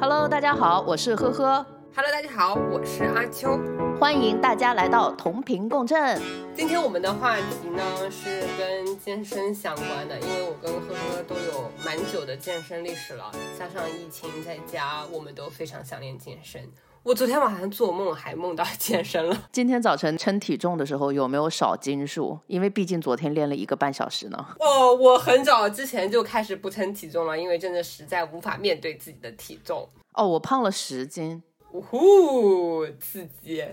Hello，大家好，我是呵呵。Hello，大家好，我是阿秋。欢迎大家来到同频共振。今天我们的话题呢是跟健身相关的，因为我跟呵呵都有蛮久的健身历史了，加上疫情在家，我们都非常想念健身。我昨天晚上做梦还梦到 健身了。今天早晨称体重的时候有没有少斤数？因为毕竟昨天练了一个半小时呢。哦，我很早之前就开始不称体重了，因为真的实在无法面对自己的体重。哦，我胖了十斤，呜呼，刺激！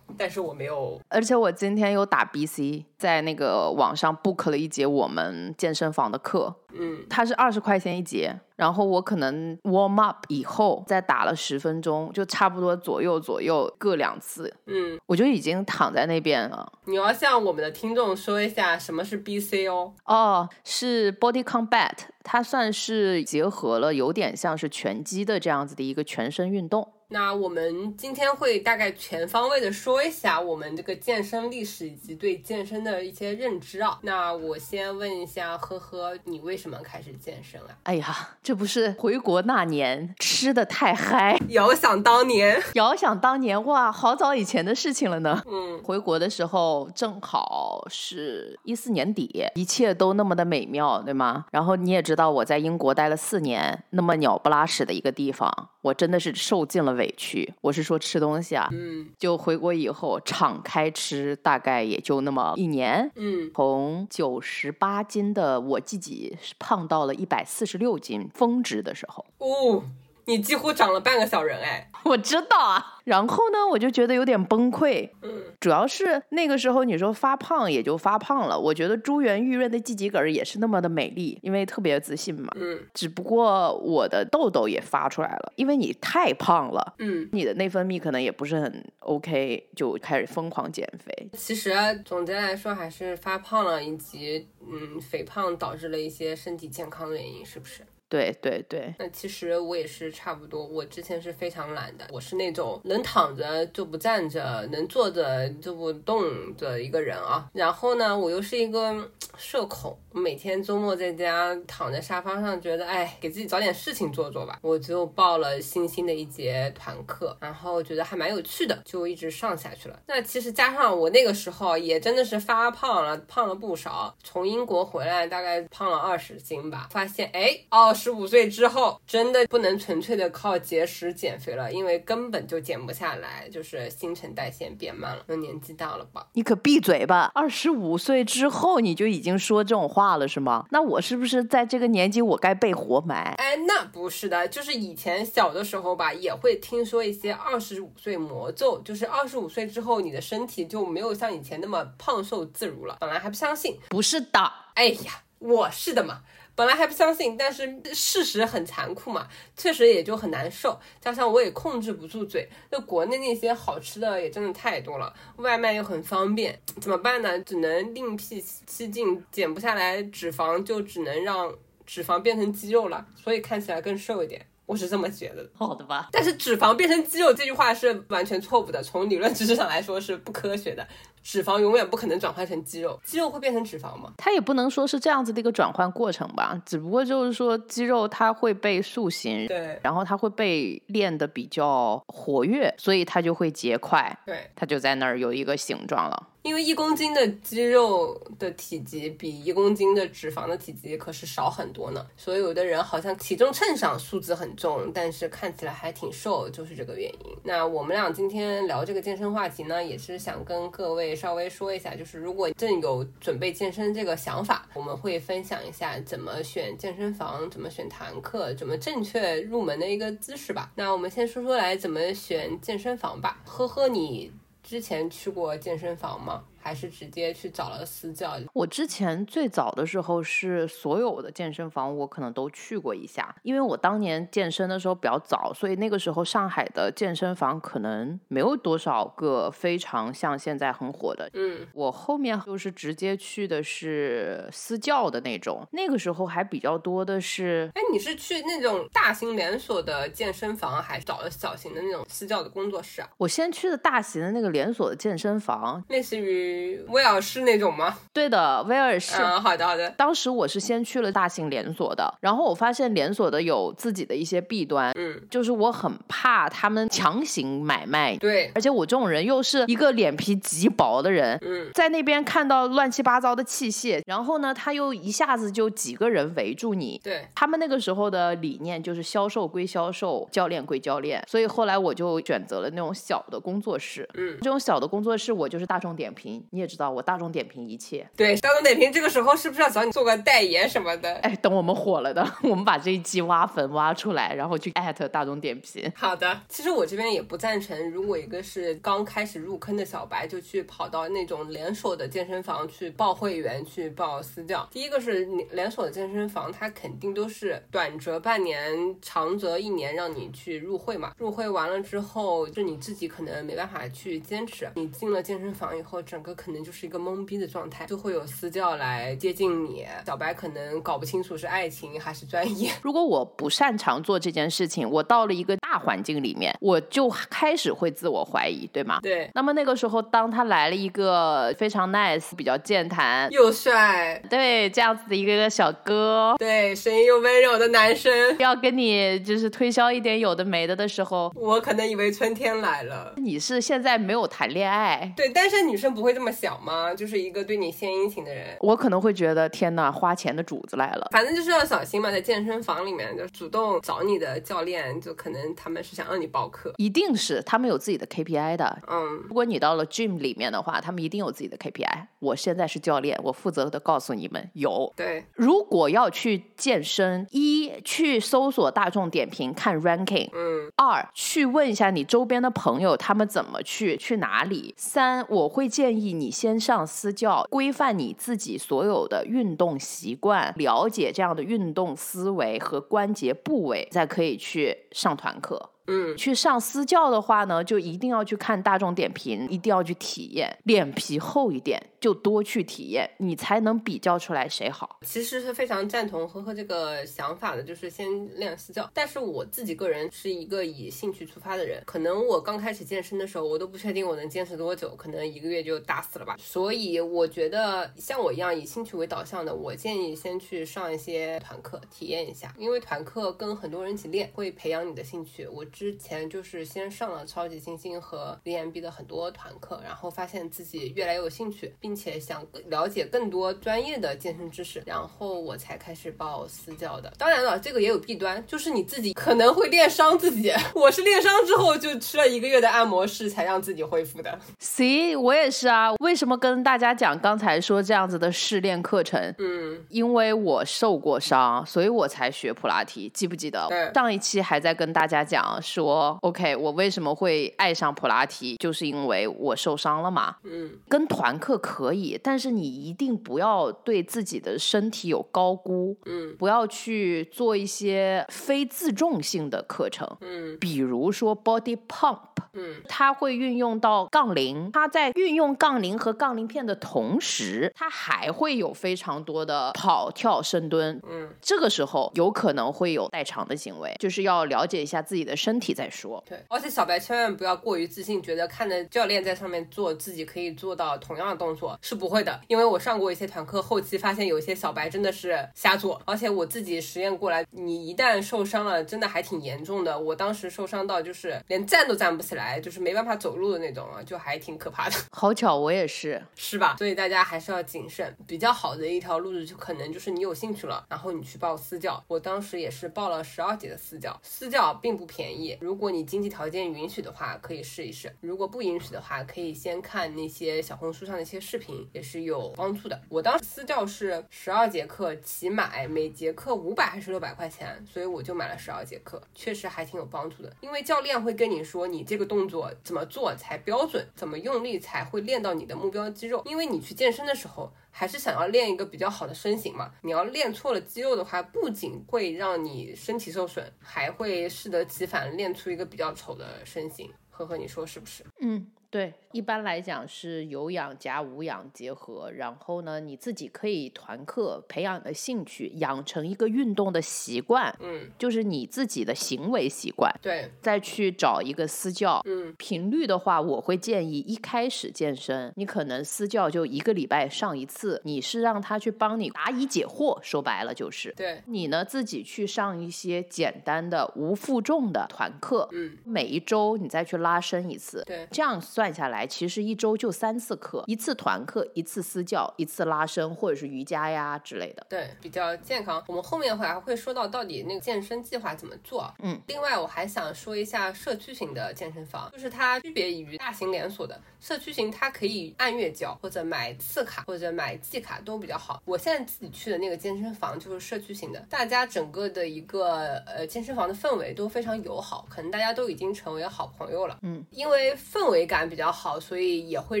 但是我没有，而且我今天有打 BC，在那个网上 book 了一节我们健身房的课，嗯，它是二十块钱一节，然后我可能 warm up 以后再打了十分钟，就差不多左右左右各两次，嗯，我就已经躺在那边了。你要向我们的听众说一下什么是 BC 哦。哦，是 Body Combat，它算是结合了有点像是拳击的这样子的一个全身运动。那我们今天会大概全方位的说一下我们这个健身历史以及对健身的一些认知啊。那我先问一下，呵呵，你为什么开始健身啊？哎呀，这不是回国那年吃的太嗨，遥想当年，遥想当年，哇，好早以前的事情了呢。嗯，回国的时候正好是一四年底，一切都那么的美妙，对吗？然后你也知道我在英国待了四年，那么鸟不拉屎的一个地方，我真的是受尽了委屈。我是说吃东西啊，嗯就回国以后敞开吃，大概也就那么一年，嗯，从九十八斤的我自己胖到了一百四十六斤，峰值的时候。哦，你几乎长了半个小人哎。我知道啊，然后呢，我就觉得有点崩溃。嗯，主要是那个时候你说发胖也就发胖了，我觉得珠圆玉润的季吉格儿也是那么的美丽，因为特别自信嘛。嗯只不过我的痘痘也发出来了，因为你太胖了，嗯，你的内分泌可能也不是很 OK，就开始疯狂减肥。其实啊总结来说还是发胖了，以及嗯肥胖导致了一些身体健康的原因，是不是？对对对，那其实我也是差不多，我之前是非常懒的，我是那种能躺着就不站着，能坐着就不动的一个人啊。然后呢，我又是一个社恐，每天周末在家躺在沙发上，觉得哎，给自己找点事情做做吧，我就报了新兴的一节团课，然后觉得还蛮有趣的，就一直上下去了。那其实加上我那个时候也真的是发胖了，胖了不少，从英国回来大概胖了二十斤吧，发现哎，哦十五岁之后真的不能纯粹的靠节食减肥了，因为根本就减不下来，就是新陈代谢变慢了，那年纪大了吧。你可闭嘴吧！二十五岁之后你就已经说这种话了是吗？那我是不是在这个年纪我该被活埋？哎，那不是的，就是以前小的时候吧，也会听说一些二十五岁魔咒，就是二十五岁之后，你的身体就没有像以前那么胖瘦自如了。本来还不相信，不是的，哎呀，我是的嘛。本来还不相信，但是事实很残酷嘛，确实也就很难受。加上我也控制不住嘴，那国内那些好吃的也真的太多了，外卖又很方便，怎么办呢？只能另辟蹊径，减不下来脂肪，就只能让脂肪变成肌肉了，所以看起来更瘦一点。我是这么觉得的。好的吧？但是脂肪变成肌肉这句话是完全错误的，从理论知识上来说是不科学的。脂肪永远不可能转换成肌肉，肌肉会变成脂肪吗？它也不能说是这样子的一个转换过程吧，只不过就是说肌肉它会被塑形，对然后它会被练得比较活跃，所以它就会结块，对，它就在那儿有一个形状了。因为一公斤的肌肉的体积比一公斤的脂肪的体积可是少很多呢，所以有的人好像体重秤上数字很重，但是看起来还挺瘦，就是这个原因。那我们俩今天聊这个健身话题呢，也是想跟各位稍微说一下，就是如果正有准备健身这个想法，我们会分享一下怎么选健身房，怎么选团课，怎么正确入门的一个姿势吧。那我们先说说来怎么选健身房吧。呵呵，你之前去过健身房吗？还是直接去找了私教？我之前最早的时候是所有的健身房我可能都去过一下，因为我当年健身的时候比较早，所以那个时候上海的健身房可能没有多少个非常像现在很火的。嗯，我后面就是直接去的是私教的那种，那个时候还比较多的是哎，你是去那种大型连锁的健身房，还是找了小型的那种私教的工作室啊？我先去的大型的那个连锁的健身房，类似于于威尔士那种吗？对的，威尔士。嗯，好的好的。当时我是先去了大型连锁的，然后我发现连锁的有自己的一些弊端，嗯，就是我很怕他们强行买卖。对，而且我这种人又是一个脸皮极薄的人，嗯，在那边看到乱七八糟的器械，然后呢，他又一下子就几个人围住你，对他们那个时候的理念就是销售归销售，教练归教练，所以后来我就选择了那种小的工作室，嗯，这种小的工作室我就是大众点评，你也知道我大众点评一切，对，大众点评这个时候是不是要找你做个代言什么的？哎，等我们火了的，我们把这一季挖坟挖出来，然后去艾特大众点评。好的，其实我这边也不赞成，如果一个是刚开始入坑的小白，就去跑到那种连锁的健身房去报会员、去报私教。第一个是连锁的健身房，它肯定都是短则半年，长则一年让你去入会嘛。入会完了之后，就你自己可能没办法去坚持。你进了健身房以后，整个可能就是一个懵逼的状态，就会有私教来接近你。小白可能搞不清楚是爱情还是专业。如果我不擅长做这件事情，我到了一个大环境里面，我就开始会自我怀疑，对吗？对，那么那个时候，当他来了一个非常 nice、比较健谈、又帅，对这样子的一个小哥，对声音又温柔的男生，要跟你就是推销一点有的没的的时候，我可能以为春天来了。你是现在没有谈恋爱，对，单身女生不会这么想吗？就是一个对你献殷勤的人，我可能会觉得天呐，花钱的主子来了。反正就是要小心嘛，在健身房里面就主动找你的教练，就可能他们是想让你报课。一定是他们有自己的 KPI 的。嗯，如果你到了 gym 里面的话，他们一定有自己的 KPI。我现在是教练，我负责的告诉你们有。对，如果要去健身，一去搜索大众点评看 ranking，嗯，二去问一下你周边的朋友他们怎么去去哪里，三我会建议你先上私教，规范你自己所有的运动习惯，了解这样的运动思维和关节部位，再可以去上团课。嗯，去上私教的话呢，就一定要去看大众点评，一定要去体验，脸皮厚一点，就多去体验，你才能比较出来谁好。其实是非常赞同呵呵这个想法的，就是先练私教。但是我自己个人是一个以兴趣出发的人，可能我刚开始健身的时候，我都不确定我能坚持多久，可能一个月就打死了吧。所以我觉得像我一样以兴趣为导向的，我建议先去上一些团课体验一下，因为团课跟很多人一起练会培养你的兴趣。我之前就是先上了超级星星和 DMB 的很多团课，然后发现自己越来越有兴趣，并且想了解更多专业的健身知识，然后我才开始报私教的。当然了，这个也有弊端，就是你自己可能会练伤自己。我是练伤之后就吃了一个月的按摩师才让自己恢复的。C，我也是啊。为什么跟大家讲刚才说这样子的试练课程？嗯，因为我受过伤，所以我才学普拉提。记不记得上一期还在跟大家讲说，OK，我为什么会爱上普拉提，就是因为我受伤了嘛。嗯，跟团课可以，但是你一定不要对自己的身体有高估，嗯，不要去做一些非自重性的课程，嗯，比如说 body pump。嗯，它会运用到杠铃，它在运用杠铃和杠铃片的同时，它还会有非常多的跑、跳、深蹲。嗯，这个时候有可能会有代偿的行为，就是要了解一下自己的身体再说。对，而且小白千万不要过于自信，觉得看着教练在上面做，自己可以做到同样的动作，是不会的。因为我上过一些团课，后期发现有一些小白真的是瞎做，而且我自己实验过来，你一旦受伤了，真的还挺严重的。我当时受伤到就是连站都站不起来，就是没办法走路的那种啊，就还挺可怕的。好巧，我也是。是吧？所以大家还是要谨慎。比较好的一条路子，就可能就是你有兴趣了，然后你去报私教。我当时也是报了十二节的私教，私教并不便宜。如果你经济条件允许的话，可以试一试；如果不允许的话，可以先看那些小红书上的一些视频，也是有帮助的。我当时私教是十二节课起买，每节课五百还是六百块钱，所以我就买了十二节课，确实还挺有帮助的。因为教练会跟你说，你这个动作怎么做才标准，怎么用力才会练到你的目标肌肉。因为你去健身的时候，还是想要练一个比较好的身形嘛。你要练错了肌肉的话，不仅会让你身体受损，还会适得其反，练出一个比较丑的身形。呵呵，你说是不是？嗯，对，一般来讲是有氧加无氧结合，然后呢，你自己可以团课培养你的兴趣，养成一个运动的习惯，嗯，就是你自己的行为习惯，对，再去找一个私教。嗯，频率的话，我会建议一开始健身，你可能私教就一个礼拜上一次，你是让他去帮你答疑解惑，说白了就是。对，你呢自己去上一些简单的无负重的团课，嗯，每一周你再去拉伸一次，对。这样算下来，其实一周就三次课，一次团课，一次私教，一次拉伸或者是瑜伽呀之类的。对，比较健康。我们后面会还会说到到底那个健身计划怎么做。嗯，另外我还想说一下社区型的健身房，就是它区别于大型连锁的社区型，它可以按月交或者买次卡或者买季卡都比较好。我现在自己去的那个健身房就是社区型的，大家整个的一个呃健身房的氛围都非常友好，可能大家都已经成为好朋友了。嗯，因为氛围感比较好，所以也会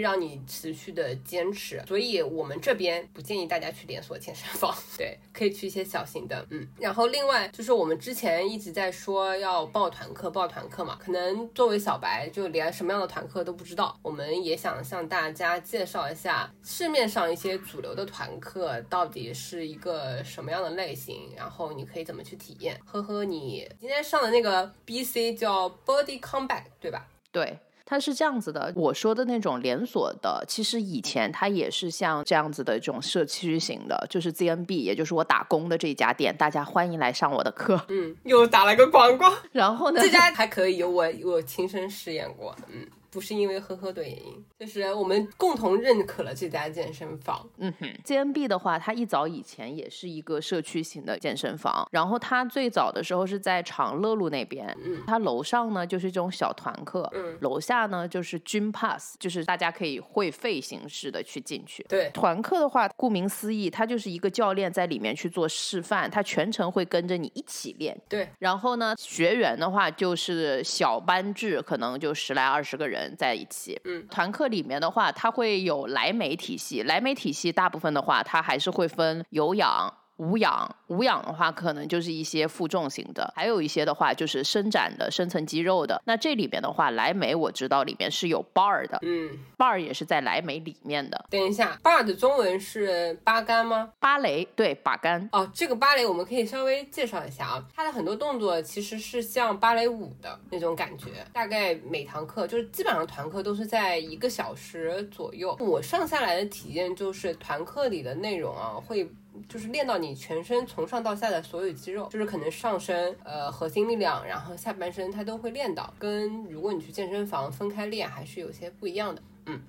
让你持续的坚持。所以我们这边不建议大家去连锁健身房，对，可以去一些小型的，嗯。然后另外就是我们之前一直在说要报团课，报团课嘛，可能作为小白就连什么样的团课都不知道，我们也想向大家介绍一下市面上一些主流的团课到底是一个什么样的类型，然后你可以怎么去体验。呵呵，你今天上的那个 BC 叫 Body Combat 对吧？对。它是这样子的，我说的那种连锁的，其实以前它也是像这样子的这种社区型的，就是 ZNB，也就是我打工的这家店，大家欢迎来上我的课。嗯，又打了个广告。然后呢，这家还可以，我我亲身试验过，嗯。不是因为呵呵的原因，就是我们共同认可了这家健身房。嗯哼，GNB 的话，它一早以前也是一个社区型的健身房，然后它最早的时候是在长乐路那边，嗯，它楼上呢就是这种小团课，嗯，楼下呢就是 Gym Pass，就是大家可以会费形式的去进去。对，团课的话，顾名思义，它就是一个教练在里面去做示范，他全程会跟着你一起练。对，然后呢，学员的话就是小班制，可能就十来二十个人。在一起，嗯，团课里面的话，它会有莱美体系，莱美体系大部分的话，它还是会分有氧。无氧，无氧的话可能就是一些负重型的，还有一些的话就是伸展的、深层肌肉的。那这里边的话，莱美我知道里面是有 bar 的，嗯，bar 也是在莱美里面的。等一下，bar 的中文是八杆吗？芭蕾，对，把杆。哦，这个芭蕾我们可以稍微介绍一下啊，它的很多动作其实是像芭蕾舞的那种感觉，大概每堂课就是基本上团课都是在一个小时左右。我上下来的体验就是团课里的内容啊会。就是练到你全身从上到下的所有肌肉，就是可能上身呃核心力量，然后下半身它都会练到，跟如果你去健身房分开练还是有些不一样的，嗯。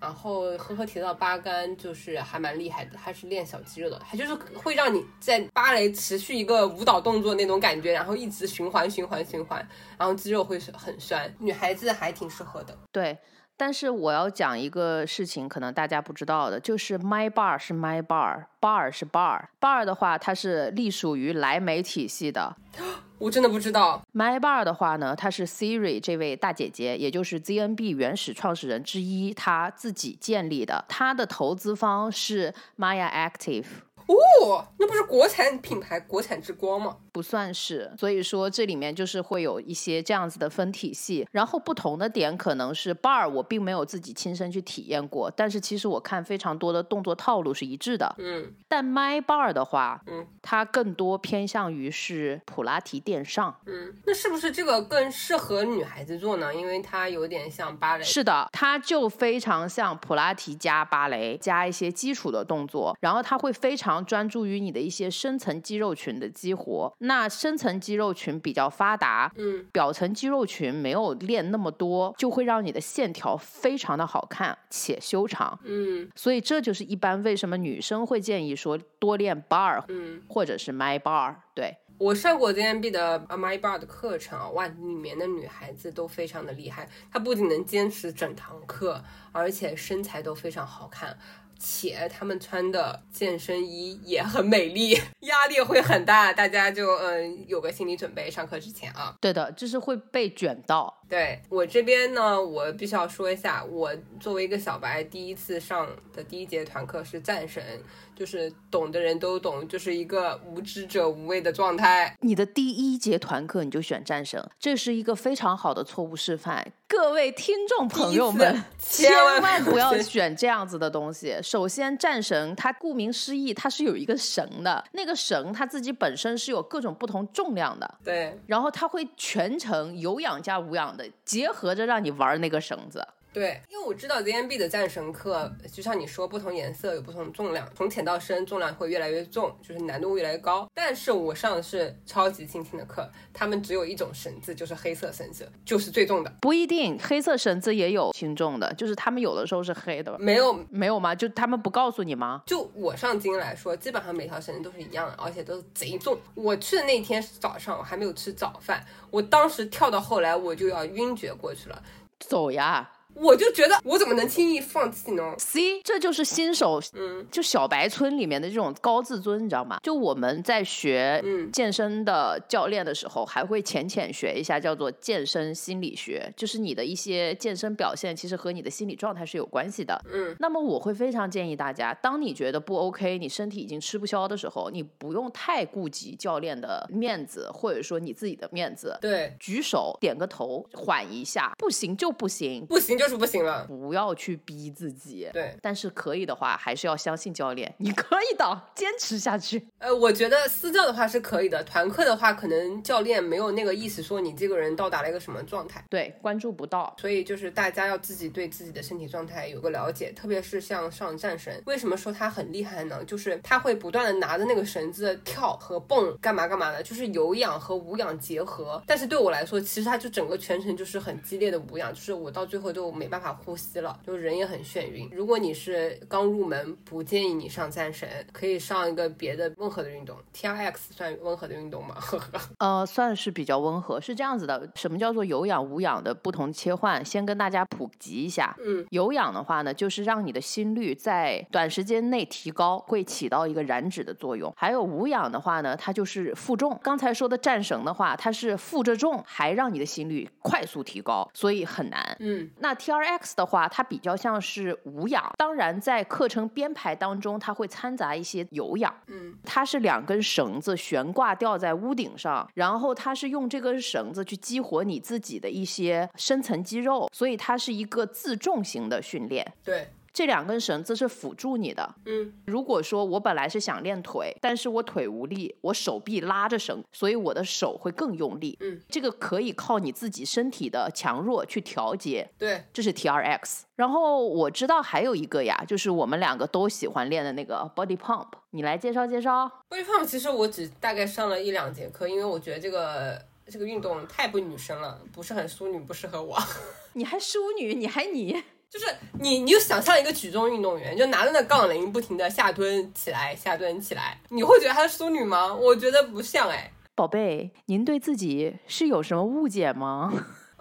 然后呵呵提到八杆就是还蛮厉害的，它是练小肌肉的，它就是会让你在芭蕾持续一个舞蹈动作那种感觉，然后一直循环循环循环，然后肌肉会很酸，女孩子还挺适合的。对。但是我要讲一个事情，可能大家不知道的，就是 My Bar 是 My Bar，Bar 是 Bar，Bar 的话它是隶属于莱美体系的。我真的不知道。My Bar 的话呢，它是 Siri 这位大姐姐，也就是 ZNB 原始创始人之一，她自己建立的。她的投资方是 Maya Active。哦，那不是国产品牌国产之光吗？不算是，所以说这里面就是会有一些这样子的分体系，然后不同的点可能是 bar，我并没有自己亲身去体验过，但是其实我看非常多的动作套路是一致的。嗯，但 my bar 的话，嗯，它更多偏向于是普拉提垫上。嗯，那是不是这个更适合女孩子做呢？因为它有点像芭蕾。是的，它就非常像普拉提加芭蕾加一些基础的动作，然后它会非常专注于你的一些深层肌肉群的激活。那深层肌肉群比较发达，嗯，表层肌肉群没有练那么多，就会让你的线条非常的好看且修长，嗯，所以这就是一般为什么女生会建议说多练 bar，嗯，或者是 my bar，对。我上过 ZMB 的 My Bar 的课程啊，哇，里面的女孩子都非常的厉害，她不仅能坚持整堂课，而且身材都非常好看。且他们穿的健身衣也很美丽，压力会很大，大家就嗯有个心理准备，上课之前啊。对的，就是会被卷到。对我这边呢，我必须要说一下，我作为一个小白，第一次上的第一节团课是战神，就是懂的人都懂，就是一个无知者无畏的状态。你的第一节团课你就选战神，这是一个非常好的错误示范。各位听众朋友们，千万不要选这样子的东西。首先，战神它顾名思义，它是有一个绳的，那个绳它自己本身是有各种不同重量的。对，然后它会全程有氧加无氧的结合着让你玩那个绳子。对，因为我知道 ZMB 的战神课，就像你说，不同颜色有不同的重量，从浅到深，重量会越来越重，就是难度越来越高。但是我上的是超级轻轻的课，他们只有一种绳子，就是黑色绳子，就是最重的。不一定，黑色绳子也有轻重的，就是他们有的时候是黑的。没有，没有吗？就他们不告诉你吗？就我上金来说，基本上每条绳子都是一样的，而且都是贼重。我去的那天是早上，我还没有吃早饭，我当时跳到后来，我就要晕厥过去了。走呀！我就觉得我怎么能轻易放弃呢？C，这就是新手，嗯，就小白村里面的这种高自尊，你知道吗？就我们在学健身的教练的时候，还会浅浅学一下叫做健身心理学，就是你的一些健身表现其实和你的心理状态是有关系的。嗯，那么我会非常建议大家，当你觉得不 OK，你身体已经吃不消的时候，你不用太顾及教练的面子，或者说你自己的面子。对，举手点个头，缓一下，不行就不行，不行就。就是不行了，不要去逼自己。对，但是可以的话，还是要相信教练，你可以的，坚持下去。呃，我觉得私教的话是可以的，团课的话，可能教练没有那个意思，说你这个人到达了一个什么状态，对，关注不到。所以就是大家要自己对自己的身体状态有个了解，特别是像上战神，为什么说他很厉害呢？就是他会不断的拿着那个绳子跳和蹦，干嘛干嘛的，就是有氧和无氧结合。但是对我来说，其实他就整个全程就是很激烈的无氧，就是我到最后就。没办法呼吸了，就人也很眩晕。如果你是刚入门，不建议你上战神，可以上一个别的温和的运动。T R X 算温和的运动吗？呵 呵呃，算是比较温和。是这样子的，什么叫做有氧无氧的不同切换？先跟大家普及一下。嗯，有氧的话呢，就是让你的心率在短时间内提高，会起到一个燃脂的作用。还有无氧的话呢，它就是负重。刚才说的战绳的话，它是负着重，还让你的心率快速提高，所以很难。嗯，那。T R X 的话，它比较像是无氧，当然在课程编排当中，它会掺杂一些有氧。嗯，它是两根绳子悬挂吊在屋顶上，然后它是用这根绳子去激活你自己的一些深层肌肉，所以它是一个自重型的训练。对。这两根绳子是辅助你的。嗯，如果说我本来是想练腿，但是我腿无力，我手臂拉着绳，所以我的手会更用力。嗯，这个可以靠你自己身体的强弱去调节。对，这是 T R X。然后我知道还有一个呀，就是我们两个都喜欢练的那个 Body Pump，你来介绍介绍。Body Pump 其实我只大概上了一两节课，因为我觉得这个这个运动太不女生了，不是很淑女，不适合我。你还淑女？你还你？就是你，你就想象一个举重运动员，就拿着那杠铃不停的下蹲起来，下蹲起来，你会觉得她是淑女吗？我觉得不像哎。宝贝，您对自己是有什么误解吗？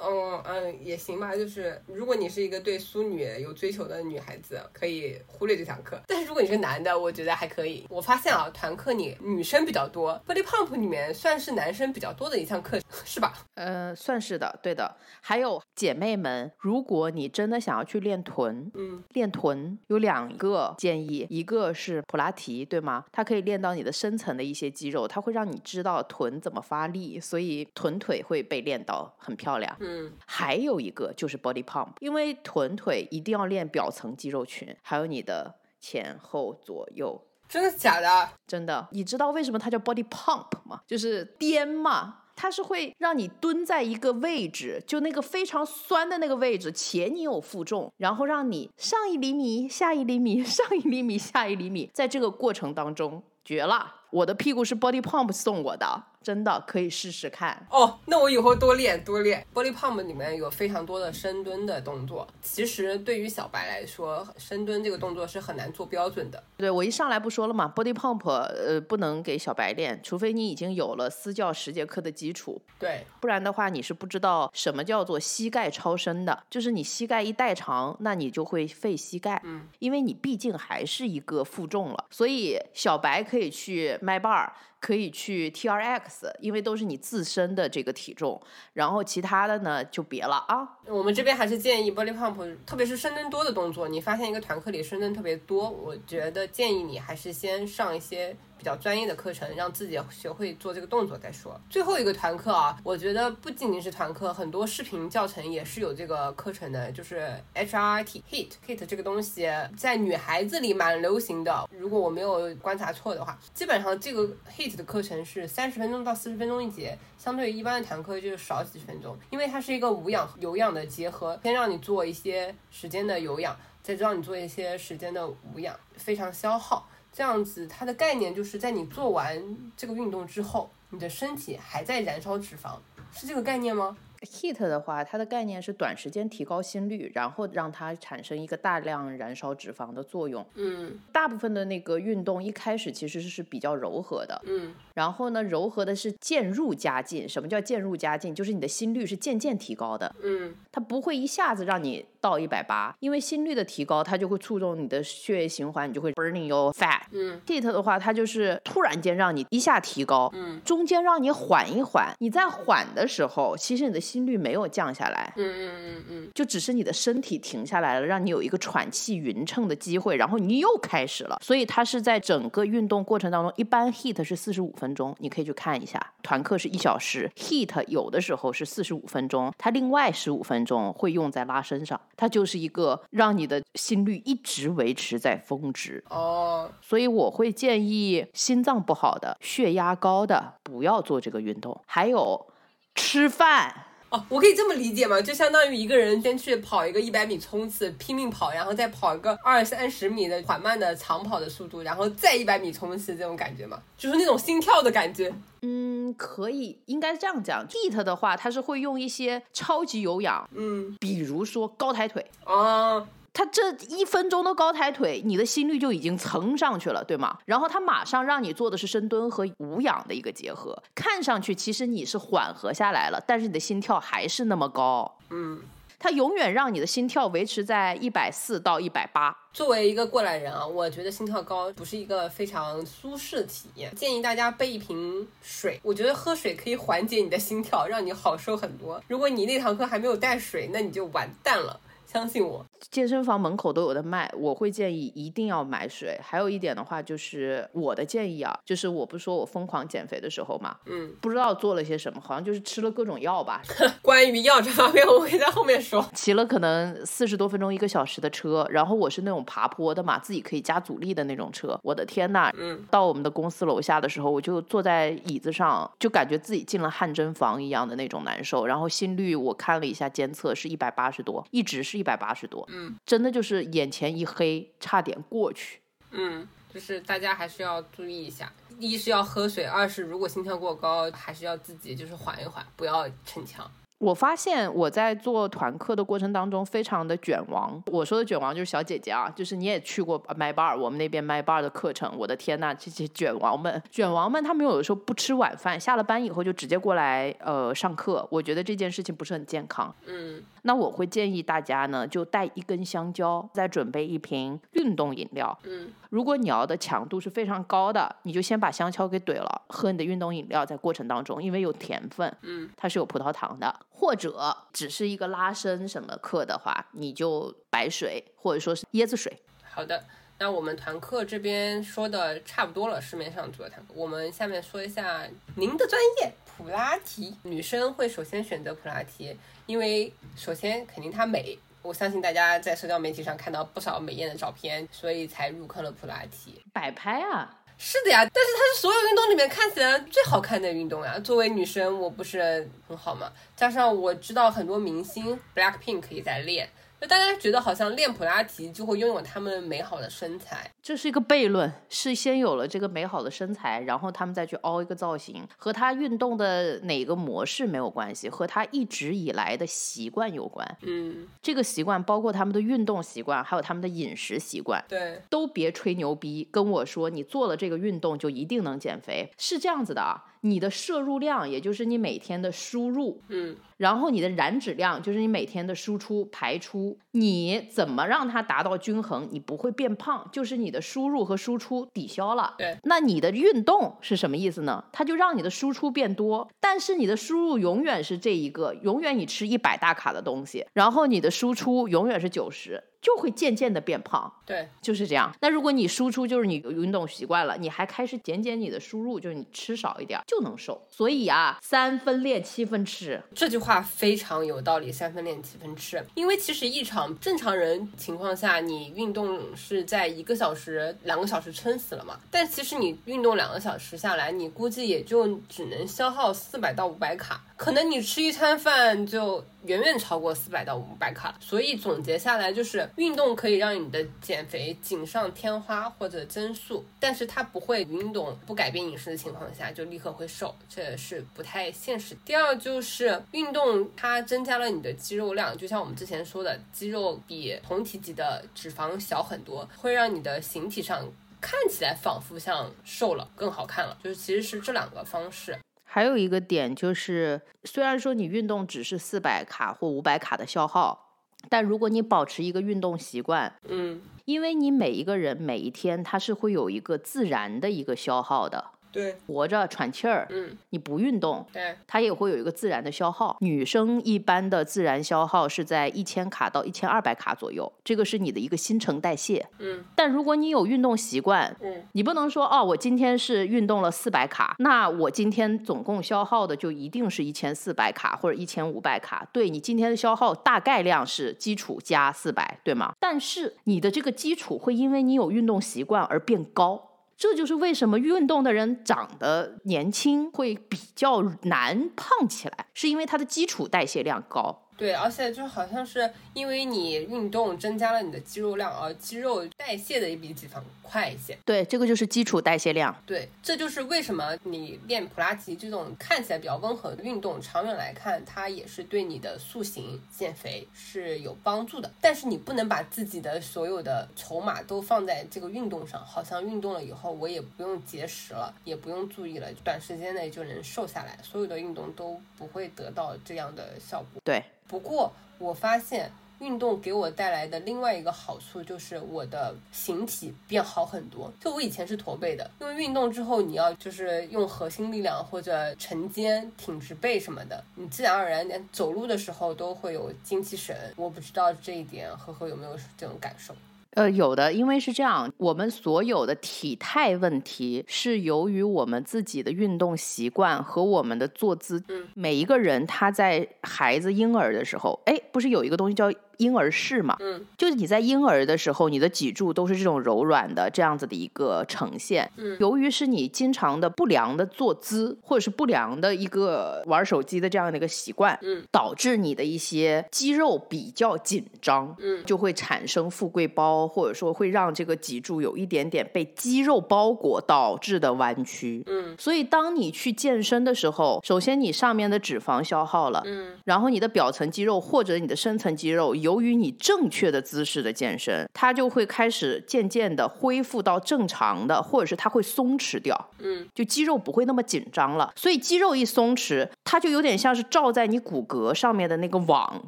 嗯嗯，也行吧。就是如果你是一个对淑女有追求的女孩子，可以忽略这堂课。但是如果你是男的，我觉得还可以。我发现啊，团课里女生比较多，Body Pump 里面算是男生比较多的一项课，是吧？呃，算是的，对的。还有姐妹们，如果你真的想要去练臀，嗯，练臀有两个建议，一个是普拉提，对吗？它可以练到你的深层的一些肌肉，它会让你知道臀怎么发力，所以臀腿会被练到很漂亮。嗯，还有一个就是 body pump，因为臀腿一定要练表层肌肉群，还有你的前后左右。真的假的？真的。你知道为什么它叫 body pump 吗？就是颠嘛。它是会让你蹲在一个位置，就那个非常酸的那个位置，且你有负重，然后让你上一厘米，下一厘米，上一厘米，下一厘米，在这个过程当中，绝了。我的屁股是 Body Pump 送我的，真的可以试试看哦。那我以后多练多练。Body Pump 里面有非常多的深蹲的动作，其实对于小白来说，深蹲这个动作是很难做标准的。对我一上来不说了嘛，Body Pump 呃不能给小白练，除非你已经有了私教十节课的基础。对，不然的话你是不知道什么叫做膝盖超伸的，就是你膝盖一代长，那你就会废膝盖。嗯，因为你毕竟还是一个负重了，所以小白可以去。麦 bar 可以去 T R X，因为都是你自身的这个体重，然后其他的呢就别了啊。我们这边还是建议 body pump，特别是深蹲多的动作，你发现一个团课里深蹲特别多，我觉得建议你还是先上一些。比较专业的课程，让自己学会做这个动作再说。最后一个团课啊，我觉得不仅仅是团课，很多视频教程也是有这个课程的，就是 H R T Hit Hit 这个东西在女孩子里蛮流行的。如果我没有观察错的话，基本上这个 Hit 的课程是三十分钟到四十分钟一节，相对于一般的团课就少几分钟，因为它是一个无氧有氧的结合，先让你做一些时间的有氧，再让你做一些时间的无氧，非常消耗。这样子，它的概念就是在你做完这个运动之后，你的身体还在燃烧脂肪，是这个概念吗？Heat 的话，它的概念是短时间提高心率，然后让它产生一个大量燃烧脂肪的作用。嗯，大部分的那个运动一开始其实是比较柔和的。嗯，然后呢，柔和的是渐入佳境。什么叫渐入佳境？就是你的心率是渐渐提高的。嗯，它不会一下子让你到一百八，因为心率的提高，它就会促动你的血液循环，你就会 burning your fat。嗯，Heat 的话，它就是突然间让你一下提高，嗯，中间让你缓一缓。你在缓的时候，其实你的心率没有降。下来，嗯嗯嗯嗯，就只是你的身体停下来了，让你有一个喘气匀称的机会，然后你又开始了。所以它是在整个运动过程当中，一般 heat 是四十五分钟，你可以去看一下，团课是一小时，heat 有的时候是四十五分钟，它另外十五分钟会用在拉伸上，它就是一个让你的心率一直维持在峰值。哦，所以我会建议心脏不好的、血压高的不要做这个运动，还有吃饭。哦，我可以这么理解吗？就相当于一个人先去跑一个一百米冲刺，拼命跑，然后再跑一个二三十米的缓慢的长跑的速度，然后再一百米冲刺，这种感觉吗？就是那种心跳的感觉。嗯，可以，应该这样讲。Heat 的话，它是会用一些超级有氧，嗯，比如说高抬腿。哦。他这一分钟的高抬腿，你的心率就已经蹭上去了，对吗？然后他马上让你做的是深蹲和无氧的一个结合，看上去其实你是缓和下来了，但是你的心跳还是那么高。嗯，他永远让你的心跳维持在一百四到一百八。作为一个过来人啊，我觉得心跳高不是一个非常舒适的体验，建议大家备一瓶水。我觉得喝水可以缓解你的心跳，让你好受很多。如果你那堂课还没有带水，那你就完蛋了。相信我，健身房门口都有的卖。我会建议一定要买水。还有一点的话，就是我的建议啊，就是我不是说我疯狂减肥的时候嘛，嗯，不知道做了些什么，好像就是吃了各种药吧。关于药这方面，我会在后面说。骑了可能四十多分钟一个小时的车，然后我是那种爬坡的嘛，自己可以加阻力的那种车。我的天呐，嗯，到我们的公司楼下的时候，我就坐在椅子上，就感觉自己进了汗蒸房一样的那种难受。然后心率我看了一下监测是一百八十多，一直是一百八十多。嗯，真的就是眼前一黑，差点过去。嗯，就是大家还是要注意一下，一是要喝水，二是如果心跳过高，还是要自己就是缓一缓，不要逞强。我发现我在做团课的过程当中非常的卷王。我说的卷王就是小姐姐啊，就是你也去过麦 bar，我们那边麦 bar 的课程。我的天呐，这些卷王们，卷王们他们有的时候不吃晚饭，下了班以后就直接过来呃上课。我觉得这件事情不是很健康。嗯，那我会建议大家呢，就带一根香蕉，再准备一瓶运动饮料。嗯，如果你要的强度是非常高的，你就先把香蕉给怼了，喝你的运动饮料，在过程当中，因为有甜分，嗯，它是有葡萄糖的。或者只是一个拉伸什么课的话，你就白水或者说是椰子水。好的，那我们团课这边说的差不多了，市面上主要团课，我们下面说一下您的专业普拉提。女生会首先选择普拉提，因为首先肯定它美，我相信大家在社交媒体上看到不少美艳的照片，所以才入坑了普拉提。摆拍啊。是的呀，但是它是所有运动里面看起来最好看的运动呀。作为女生，我不是很好吗？加上我知道很多明星，Blackpink 也在练。就大家觉得好像练普拉提就会拥有他们美好的身材，这是一个悖论，是先有了这个美好的身材，然后他们再去凹一个造型，和他运动的哪个模式没有关系，和他一直以来的习惯有关。嗯，这个习惯包括他们的运动习惯，还有他们的饮食习惯。对，都别吹牛逼，跟我说你做了这个运动就一定能减肥，是这样子的啊。你的摄入量，也就是你每天的输入，嗯，然后你的燃脂量，就是你每天的输出排出。出。你怎么让它达到均衡？你不会变胖，就是你的输入和输出抵消了。对，那你的运动是什么意思呢？它就让你的输出变多，但是你的输入永远是这一个，永远你吃一百大卡的东西，然后你的输出永远是九十。就会渐渐的变胖，对，就是这样。那如果你输出就是你运动习惯了，你还开始减减你的输入，就是你吃少一点就能瘦。所以啊，三分练七分吃，这句话非常有道理。三分练七分吃，因为其实一场正常人情况下，你运动是在一个小时、两个小时撑死了嘛。但其实你运动两个小时下来，你估计也就只能消耗四百到五百卡，可能你吃一餐饭就。远远超过四百到五百卡，所以总结下来就是，运动可以让你的减肥锦上添花或者增速，但是它不会运动不改变饮食的情况下就立刻会瘦，这是不太现实。第二就是运动它增加了你的肌肉量，就像我们之前说的，肌肉比同体积的脂肪小很多，会让你的形体上看起来仿佛像瘦了，更好看了，就是其实是这两个方式。还有一个点就是，虽然说你运动只是四百卡或五百卡的消耗，但如果你保持一个运动习惯，嗯，因为你每一个人每一天他是会有一个自然的一个消耗的。对，活着喘气儿，嗯，你不运动，对，它也会有一个自然的消耗。女生一般的自然消耗是在一千卡到一千二百卡左右，这个是你的一个新陈代谢，嗯。但如果你有运动习惯，嗯，你不能说哦，我今天是运动了四百卡，那我今天总共消耗的就一定是一千四百卡或者一千五百卡。对你今天的消耗大概量是基础加四百，对吗？但是你的这个基础会因为你有运动习惯而变高。这就是为什么运动的人长得年轻会比较难胖起来，是因为他的基础代谢量高。对，而且就好像是因为你运动增加了你的肌肉量，而肌肉代谢的也比脂肪快一些。对，这个就是基础代谢量。对，这就是为什么你练普拉提这种看起来比较温和的运动，长远来看，它也是对你的塑形、减肥是有帮助的。但是你不能把自己的所有的筹码都放在这个运动上，好像运动了以后我也不用节食了，也不用注意了，短时间内就能瘦下来。所有的运动都不会得到这样的效果。对。不过，我发现运动给我带来的另外一个好处就是我的形体变好很多。就我以前是驼背的，因为运动之后你要就是用核心力量或者沉肩、挺直背什么的，你自然而然连走路的时候都会有精气神。我不知道这一点呵呵有没有这种感受。呃，有的，因为是这样，我们所有的体态问题是由于我们自己的运动习惯和我们的坐姿。嗯，每一个人他在孩子婴儿的时候，哎，不是有一个东西叫。婴儿式嘛，嗯，就是你在婴儿的时候，你的脊柱都是这种柔软的这样子的一个呈现。嗯，由于是你经常的不良的坐姿，或者是不良的一个玩手机的这样的一个习惯，嗯，导致你的一些肌肉比较紧张，嗯，就会产生富贵包，或者说会让这个脊柱有一点点被肌肉包裹导致的弯曲。嗯，所以当你去健身的时候，首先你上面的脂肪消耗了，嗯，然后你的表层肌肉或者你的深层肌肉有。由于你正确的姿势的健身，它就会开始渐渐的恢复到正常的，或者是它会松弛掉，嗯，就肌肉不会那么紧张了。所以肌肉一松弛，它就有点像是罩在你骨骼上面的那个网，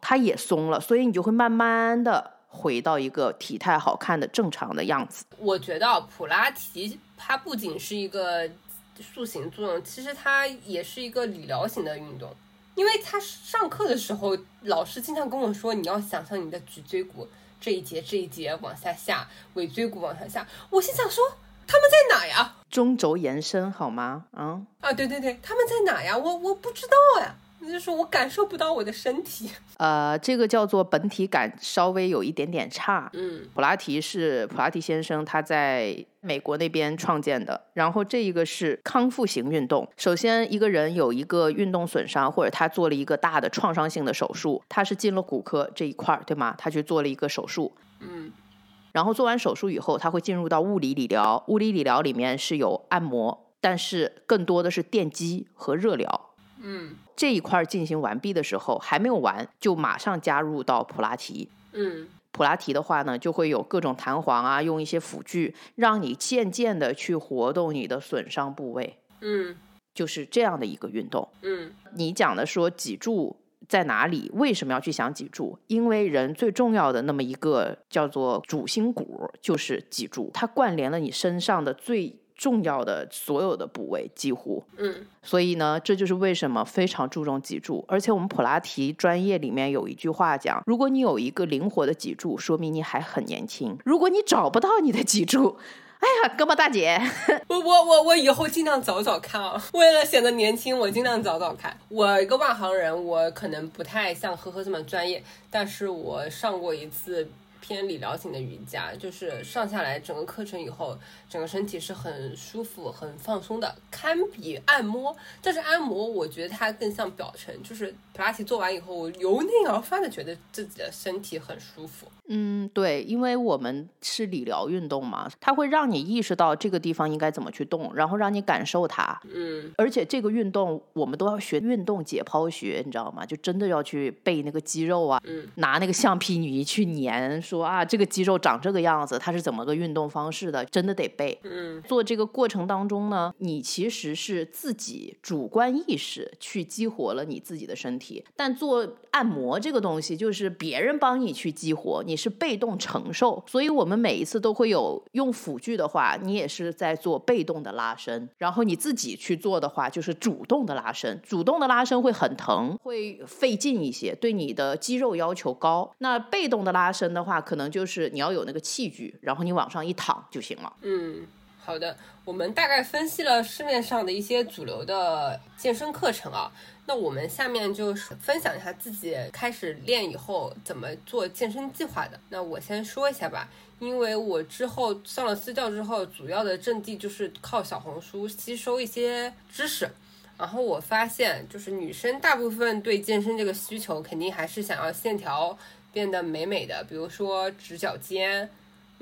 它也松了，所以你就会慢慢的回到一个体态好看的正常的样子。我觉得普拉提它不仅是一个塑形作用，其实它也是一个理疗型的运动。因为他上课的时候，老师经常跟我说，你要想象你的脊椎骨这一节这一节往下下，尾椎骨往下下。我心想说，他们在哪呀？中轴延伸好吗？啊啊，对对对，他们在哪呀？我我不知道呀。就是我感受不到我的身体，呃，这个叫做本体感稍微有一点点差。嗯，普拉提是普拉提先生他在美国那边创建的，然后这一个是康复型运动。首先，一个人有一个运动损伤，或者他做了一个大的创伤性的手术，他是进了骨科这一块儿，对吗？他去做了一个手术。嗯，然后做完手术以后，他会进入到物理理疗。物理理疗里面是有按摩，但是更多的是电击和热疗。嗯。这一块进行完毕的时候，还没有完，就马上加入到普拉提。嗯，普拉提的话呢，就会有各种弹簧啊，用一些辅具，让你渐渐的去活动你的损伤部位。嗯，就是这样的一个运动。嗯，你讲的说脊柱在哪里？为什么要去想脊柱？因为人最重要的那么一个叫做主心骨，就是脊柱，它关联了你身上的最重要的所有的部位，几乎。嗯，所以呢，这就是为什么非常注重脊柱。而且我们普拉提专业里面有一句话讲：如果你有一个灵活的脊柱，说明你还很年轻；如果你找不到你的脊柱，哎呀，哥们大姐，我我我我以后尽量早早看啊！为了显得年轻，我尽量早早看。我一个外行人，我可能不太像呵呵这么专业，但是我上过一次偏理疗型的瑜伽，就是上下来整个课程以后，整个身体是很舒服、很放松的，堪比按摩。但是按摩，我觉得它更像表层，就是普拉提做完以后，我由内而发的觉得自己的身体很舒服。嗯，对，因为我们是理疗运动嘛，它会让你意识到这个地方应该怎么去动，然后让你感受它。嗯，而且这个运动我们都要学运动解剖学，你知道吗？就真的要去背那个肌肉啊，嗯拿那个橡皮泥去粘，说啊这个肌肉长这个样子，它是怎么个运动方式的，真的得背。嗯做这个过程当中呢，你其实是自己主观意识去激活了你自己的身体，但做按摩这个东西就是别人帮你去激活，你是被动承受。所以我们每一次都会有用辅具的话，你也是在做被动的拉伸，然后你自己去做的话就是主动的拉伸，主动的拉伸会很疼，会费劲一些，对你的肌肉要求高。那被动的拉伸的话，可能就是你要有那个器具，然后你往上一躺就行了。嗯，好的，我们大概分析了市面上的一些主流的健身课程啊。那我们下面就是分享一下自己开始练以后怎么做健身计划的。那我先说一下吧，因为我之后上了私教之后，主要的阵地就是靠小红书吸收一些知识。然后我发现，就是女生大部分对健身这个需求，肯定还是想要线条变得美美的，比如说直角肩、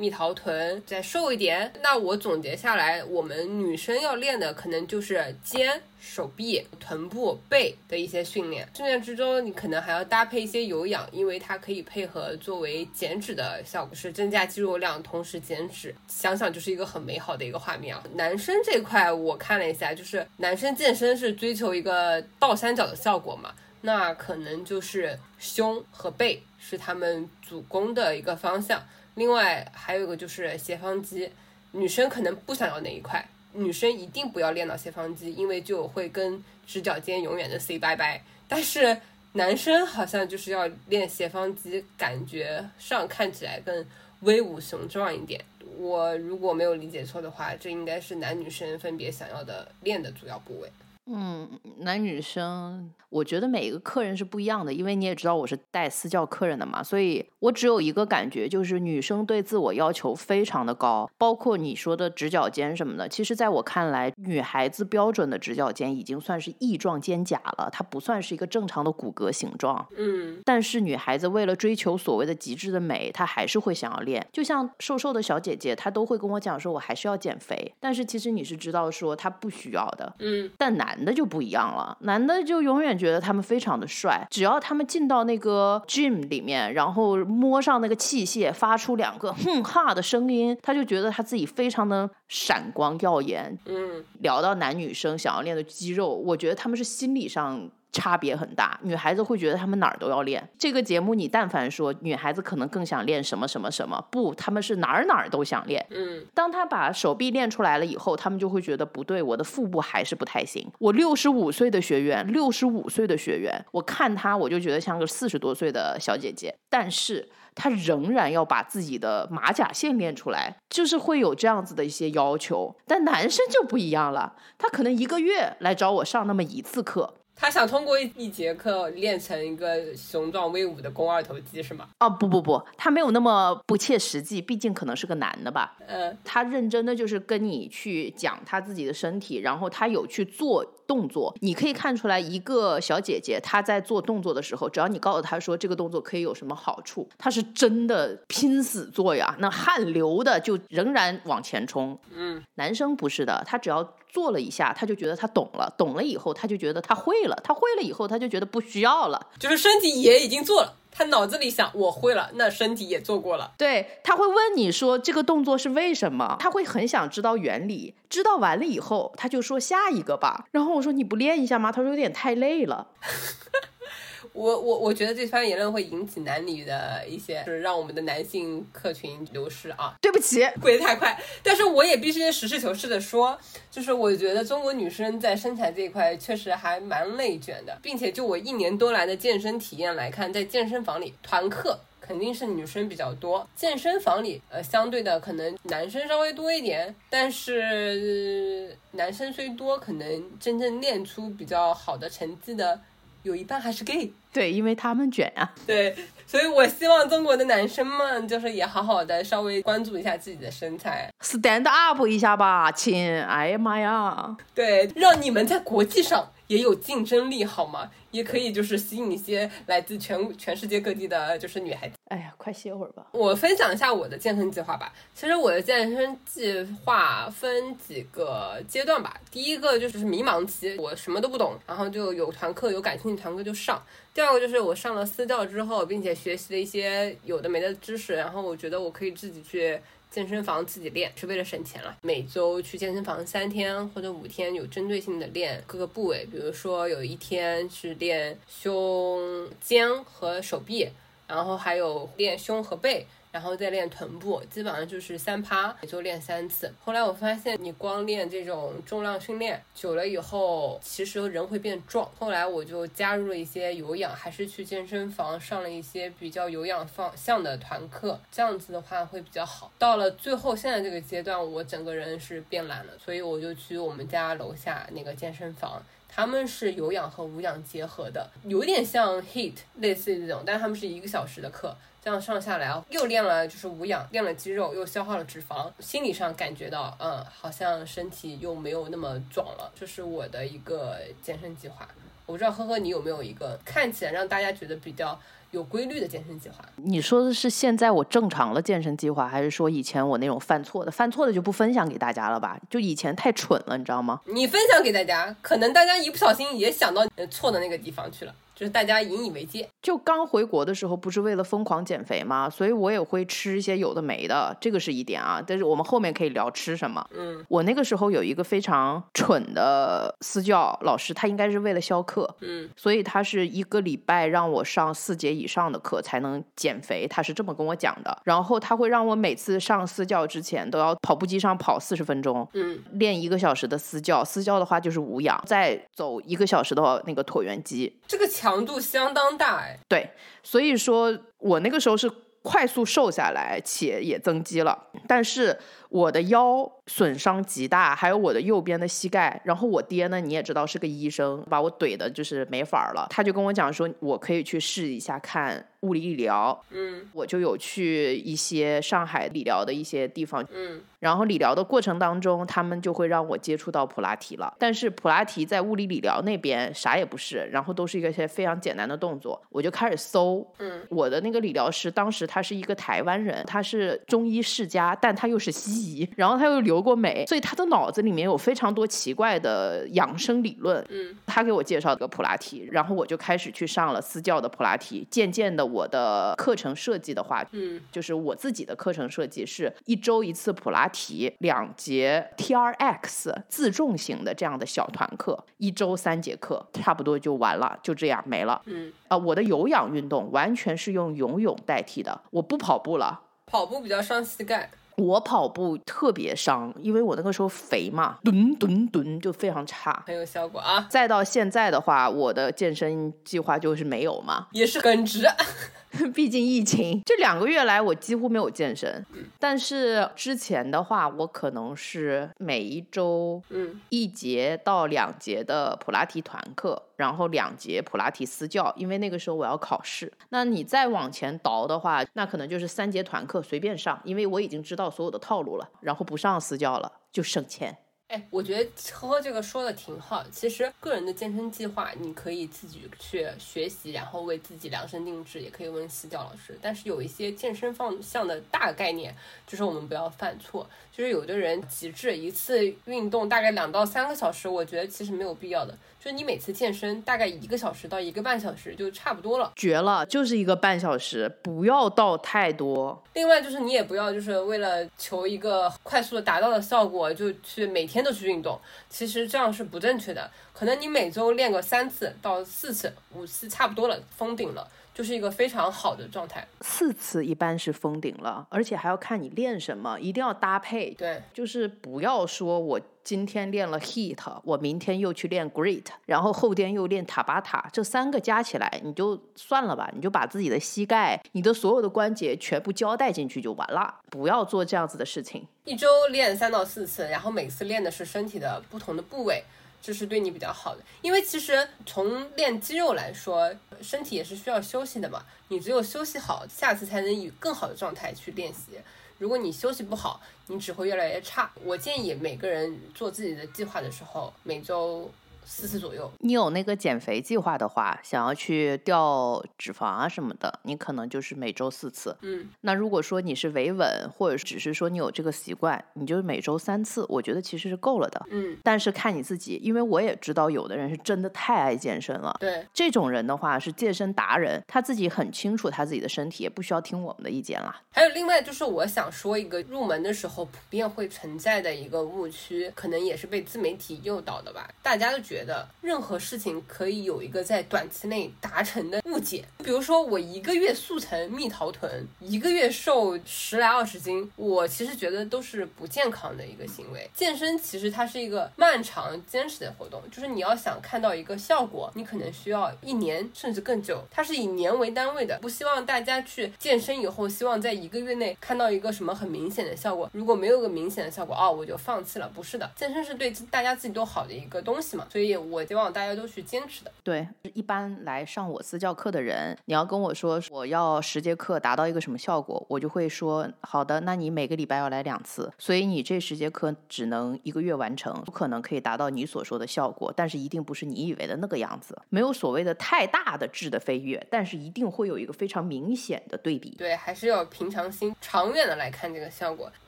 蜜桃臀，再瘦一点。那我总结下来，我们女生要练的可能就是肩、手臂、臀部、背的一些训练。训练之中，你可能还要搭配一些有氧，因为它可以配合作为减脂的效果，是增加肌肉量，同时减脂。想想就是一个很美好的一个画面啊。男生这块我看了一下，就是男生健身是追求一个倒三角的效果嘛。那可能就是胸和背是他们主攻的一个方向。另外还有一个就是斜方肌，女生可能不想要那一块，女生一定不要练到斜方肌，因为就会跟直角肩永远的 say 拜拜。但是男生好像就是要练斜方肌，感觉上看起来更威武雄壮一点。我如果没有理解错的话，这应该是男女生分别想要的练的主要部位。嗯，男女生，我觉得每一个客人是不一样的，因为你也知道我是带私教客人的嘛，所以我只有一个感觉，就是女生对自我要求非常的高，包括你说的直角肩什么的。其实，在我看来，女孩子标准的直角肩已经算是翼状肩胛了，它不算是一个正常的骨骼形状。嗯但是女孩子为了追求所谓的极致的美，她还是会想要练。就像瘦瘦的小姐姐，她都会跟我讲说，我还是要减肥。但是其实你是知道说她不需要的，嗯但男的就不一样了，男的就永远觉得他们非常的帅，只要他们进到那个 gym 里面，然后摸上那个器械，发出两个哼哈的声音，他就觉得他自己非常的闪光耀眼。嗯聊到男女生想要练的肌肉，我觉得他们是心理上。差别很大，女孩子会觉得她们哪儿都要练。这个节目你但凡说女孩子可能更想练什么什么什么，不，她们是哪儿哪儿都想练。嗯当她把手臂练出来了以后，她们就会觉得不对，我的腹部还是不太行。我六十五岁的学员，六十五岁的学员，我看她我就觉得像个四十多岁的小姐姐，但是他仍然要把自己的马甲线练出来，就是会有这样子的一些要求。但男生就不一样了，他可能一个月来找我上那么一次课。他想通过一一节课练成一个雄壮威武的肱二头肌是吗？哦，不不不，他没有那么不切实际，毕竟可能是个男的吧。嗯他认真的就是跟你去讲他自己的身体，然后他有去做动作。你可以看出来，一个小姐姐她在做动作的时候，只要你告诉她说这个动作可以有什么好处，她是真的拼死做呀，那汗流的就仍然往前冲。嗯男生不是的，他只要做了一下，他就觉得他懂了，懂了以后他就觉得他会了，他会了以后他就觉得不需要了。就是身体也已经做了，他脑子里想我会了，那身体也做过了。对，他会问你说这个动作是为什么，他会很想知道原理。知道完了以后，他就说下一个吧。然后我说你不练一下吗？他说有点太累了。我我我觉得这番言论会引起男女的一些，就是让我们的男性客群流失啊。对不起，跪得太快。但是我也必须实事求是的说，就是我觉得中国女生在身材这一块确实还蛮内卷的，并且就我一年多来的健身体验来看，在健身房里团课。肯定是女生比较多，健身房里呃相对的可能男生稍微多一点，但是男生虽多，可能真正练出比较好的成绩的有一半还是 gay。对，因为他们卷啊。对，所以我希望中国的男生们就是也好好的稍微关注一下自己的身材，stand up 一下吧，亲！哎呀妈呀！对，让你们在国际上也有竞争力好吗？也可以就是吸引一些来自全全世界各地的就是女孩子。哎呀，快歇会儿吧。我分享一下我的健身计划吧。其实我的健身计划分几个阶段吧。第一个就是迷茫期，我什么都不懂，然后就有团课有感兴趣团课就上。第二个就是我上了私教之后，并且学习了一些有的没的知识，然后我觉得我可以自己去。健身房自己练是为了省钱了，每周去健身房三天或者五天，有针对性的练各个部位，比如说有一天是练胸肩和手臂，然后还有练胸和背。然后再练臀部，基本上就是三趴，也就练三次。后来我发现，你光练这种重量训练久了以后，其实人会变壮。后来我就加入了一些有氧，还是去健身房上了一些比较有氧方向的团课，这样子的话会比较好。到了最后现在这个阶段，我整个人是变懒了，所以我就去我们家楼下那个健身房，他们是有氧和无氧结合的，有点像 HIT 类似于这种，但他们是一个小时的课。这样上下来啊，又练了就是无氧，练了肌肉，又消耗了脂肪，心理上感觉到，嗯，好像身体又没有那么壮了。这是我的一个健身计划。我不知道呵呵你有没有一个看起来让大家觉得比较有规律的健身计划？你说的是现在我正常的健身计划，还是说以前我那种犯错的？犯错的就不分享给大家了吧？就以前太蠢了，你知道吗？你分享给大家，可能大家一不小心也想到错的那个地方去了。就是大家引以为戒。就刚回国的时候，不是为了疯狂减肥吗？所以我也会吃一些有的没的，这个是一点啊。但是我们后面可以聊吃什么。嗯，我那个时候有一个非常蠢的私教老师，他应该是为了消课。嗯，所以他是一个礼拜让我上四节以上的课才能减肥，他是这么跟我讲的。然后他会让我每次上私教之前都要跑步机上跑四十分钟，嗯，练一个小时的私教。私教的话就是无氧，再走一个小时的那个椭圆机。这个强。强度相当大哎，对，所以说我那个时候是快速瘦下来，且也增肌了，但是我的腰损伤极大，还有我的右边的膝盖。然后我爹呢，你也知道是个医生，把我怼的就是没法了。他就跟我讲说，我可以去试一下看。物理理疗，嗯，我就有去一些上海理疗的一些地方，嗯，然后理疗的过程当中，他们就会让我接触到普拉提了。但是普拉提在物理理疗那边啥也不是，然后都是一个些非常简单的动作。我就开始搜，嗯，我的那个理疗师当时他是一个台湾人，他是中医世家，但他又是西医，然后他又留过美，所以他的脑子里面有非常多奇怪的养生理论，嗯，他给我介绍个普拉提，然后我就开始去上了私教的普拉提，渐渐的。我的课程设计的话，嗯，就是我自己的课程设计是一周一次普拉提，两节 T R X 自重型的这样的小团课，一周三节课，差不多就完了，就这样没了。嗯，啊，我的有氧运动完全是用游泳代替的，我不跑步了，跑步比较伤膝盖。我跑步特别伤，因为我那个时候肥嘛，吨吨吨就非常差，很有效果啊。再到现在的话，我的健身计划就是没有嘛，也是很值。毕竟疫情这两个月来，我几乎没有健身。但是之前的话，我可能是每一周，嗯，一节到两节的普拉提团课，然后两节普拉提私教，因为那个时候我要考试。那你再往前倒的话，那可能就是三节团课随便上，因为我已经知道所有的套路了，然后不上私教了，就省钱。哎，我觉得呵呵这个说的挺好。其实个人的健身计划，你可以自己去学习，然后为自己量身定制，也可以问私教老师。但是有一些健身方向的大概念，就是我们不要犯错。就是有的人极致一次运动大概两到三个小时，我觉得其实没有必要的。就是你每次健身大概一个小时到一个半小时就差不多了，绝了，就是一个半小时，不要到太多。另外就是你也不要就是为了求一个快速的达到的效果，就去每天。天都去运动，其实这样是不正确的。可能你每周练个三次到四次、五次差不多了，封顶了。就是一个非常好的状态，四次一般是封顶了，而且还要看你练什么，一定要搭配。对，就是不要说我今天练了 heat，我明天又去练 great，然后后天又练塔巴塔，这三个加起来你就算了吧，你就把自己的膝盖、你的所有的关节全部交代进去就完了，不要做这样子的事情。一周练三到四次，然后每次练的是身体的不同的部位。这是对你比较好的，因为其实从练肌肉来说，身体也是需要休息的嘛。你只有休息好，下次才能以更好的状态去练习。如果你休息不好，你只会越来越差。我建议每个人做自己的计划的时候，每周。四次左右，你有那个减肥计划的话，想要去掉脂肪啊什么的，你可能就是每周四次。嗯，那如果说你是维稳，或者只是说你有这个习惯，你就是每周三次，我觉得其实是够了的。嗯，但是看你自己，因为我也知道有的人是真的太爱健身了。对，这种人的话是健身达人，他自己很清楚他自己的身体，也不需要听我们的意见啦。还有另外就是我想说一个入门的时候普遍会存在的一个误区，可能也是被自媒体诱导的吧，大家都觉觉得任何。事情可以有一个在短期内达成的误解，比如说我一个月速成蜜桃臀，一个月瘦十来二十斤，我其实觉得都是不健康的一个行为。健身其实它是一个漫长坚持的活动，就是你要想看到一个效果，你可能需要一年甚至更久，它是以年为单位的。不希望大家去健身以后，希望在一个月内看到一个什么很明显的效果，如果没有个明显的效果，哦，我就放弃了。不是的，健身是对大家自己都好的一个东西嘛，所以我希望大家。大家都去坚持的，对，一般来上我私教课的人，你要跟我说我要十节课达到一个什么效果，我就会说好的，那你每个礼拜要来两次，所以你这十节课只能一个月完成，不可能可以达到你所说的效果，但是一定不是你以为的那个样子，没有所谓的太大的质的飞跃，但是一定会有一个非常明显的对比。对，还是要平常心，长远的来看这个效果。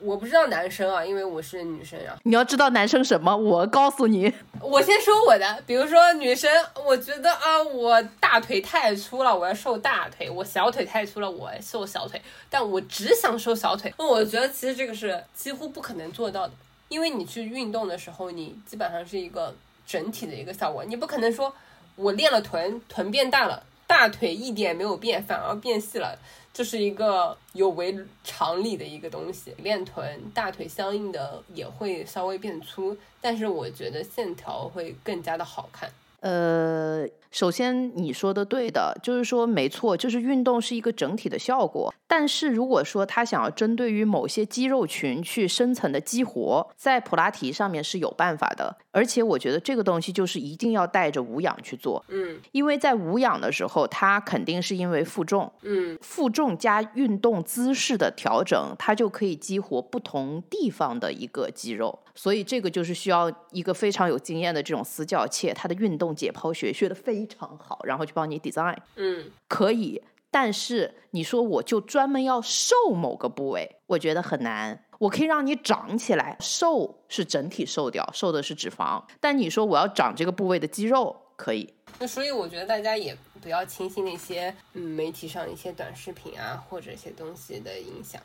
我不知道男生啊，因为我是女生啊，你要知道男生什么，我告诉你，我先说我的，比如说。女生，我觉得啊，我大腿太粗了，我要瘦大腿；我小腿太粗了，我瘦小腿。但我只想瘦小腿，那我觉得其实这个是几乎不可能做到的，因为你去运动的时候，你基本上是一个整体的一个效果，你不可能说我练了臀，臀变大了，大腿一点没有变，反而变细了。这是一个有违常理的一个东西，练臀大腿相应的也会稍微变粗，但是我觉得线条会更加的好看。呃。首先，你说的对的，就是说没错，就是运动是一个整体的效果。但是如果说他想要针对于某些肌肉群去深层的激活，在普拉提上面是有办法的。而且我觉得这个东西就是一定要带着无氧去做，嗯，因为在无氧的时候，它肯定是因为负重，嗯，负重加运动姿势的调整，它就可以激活不同地方的一个肌肉。所以这个就是需要一个非常有经验的这种私教，且他的运动解剖学学的非常好，然后去帮你 design，嗯，可以。但是你说我就专门要瘦某个部位，我觉得很难。我可以让你长起来，瘦是整体瘦掉，瘦的是脂肪。但你说我要长这个部位的肌肉，可以。那所以我觉得大家也不要轻信那些嗯媒体上一些短视频啊或者一些东西的影响。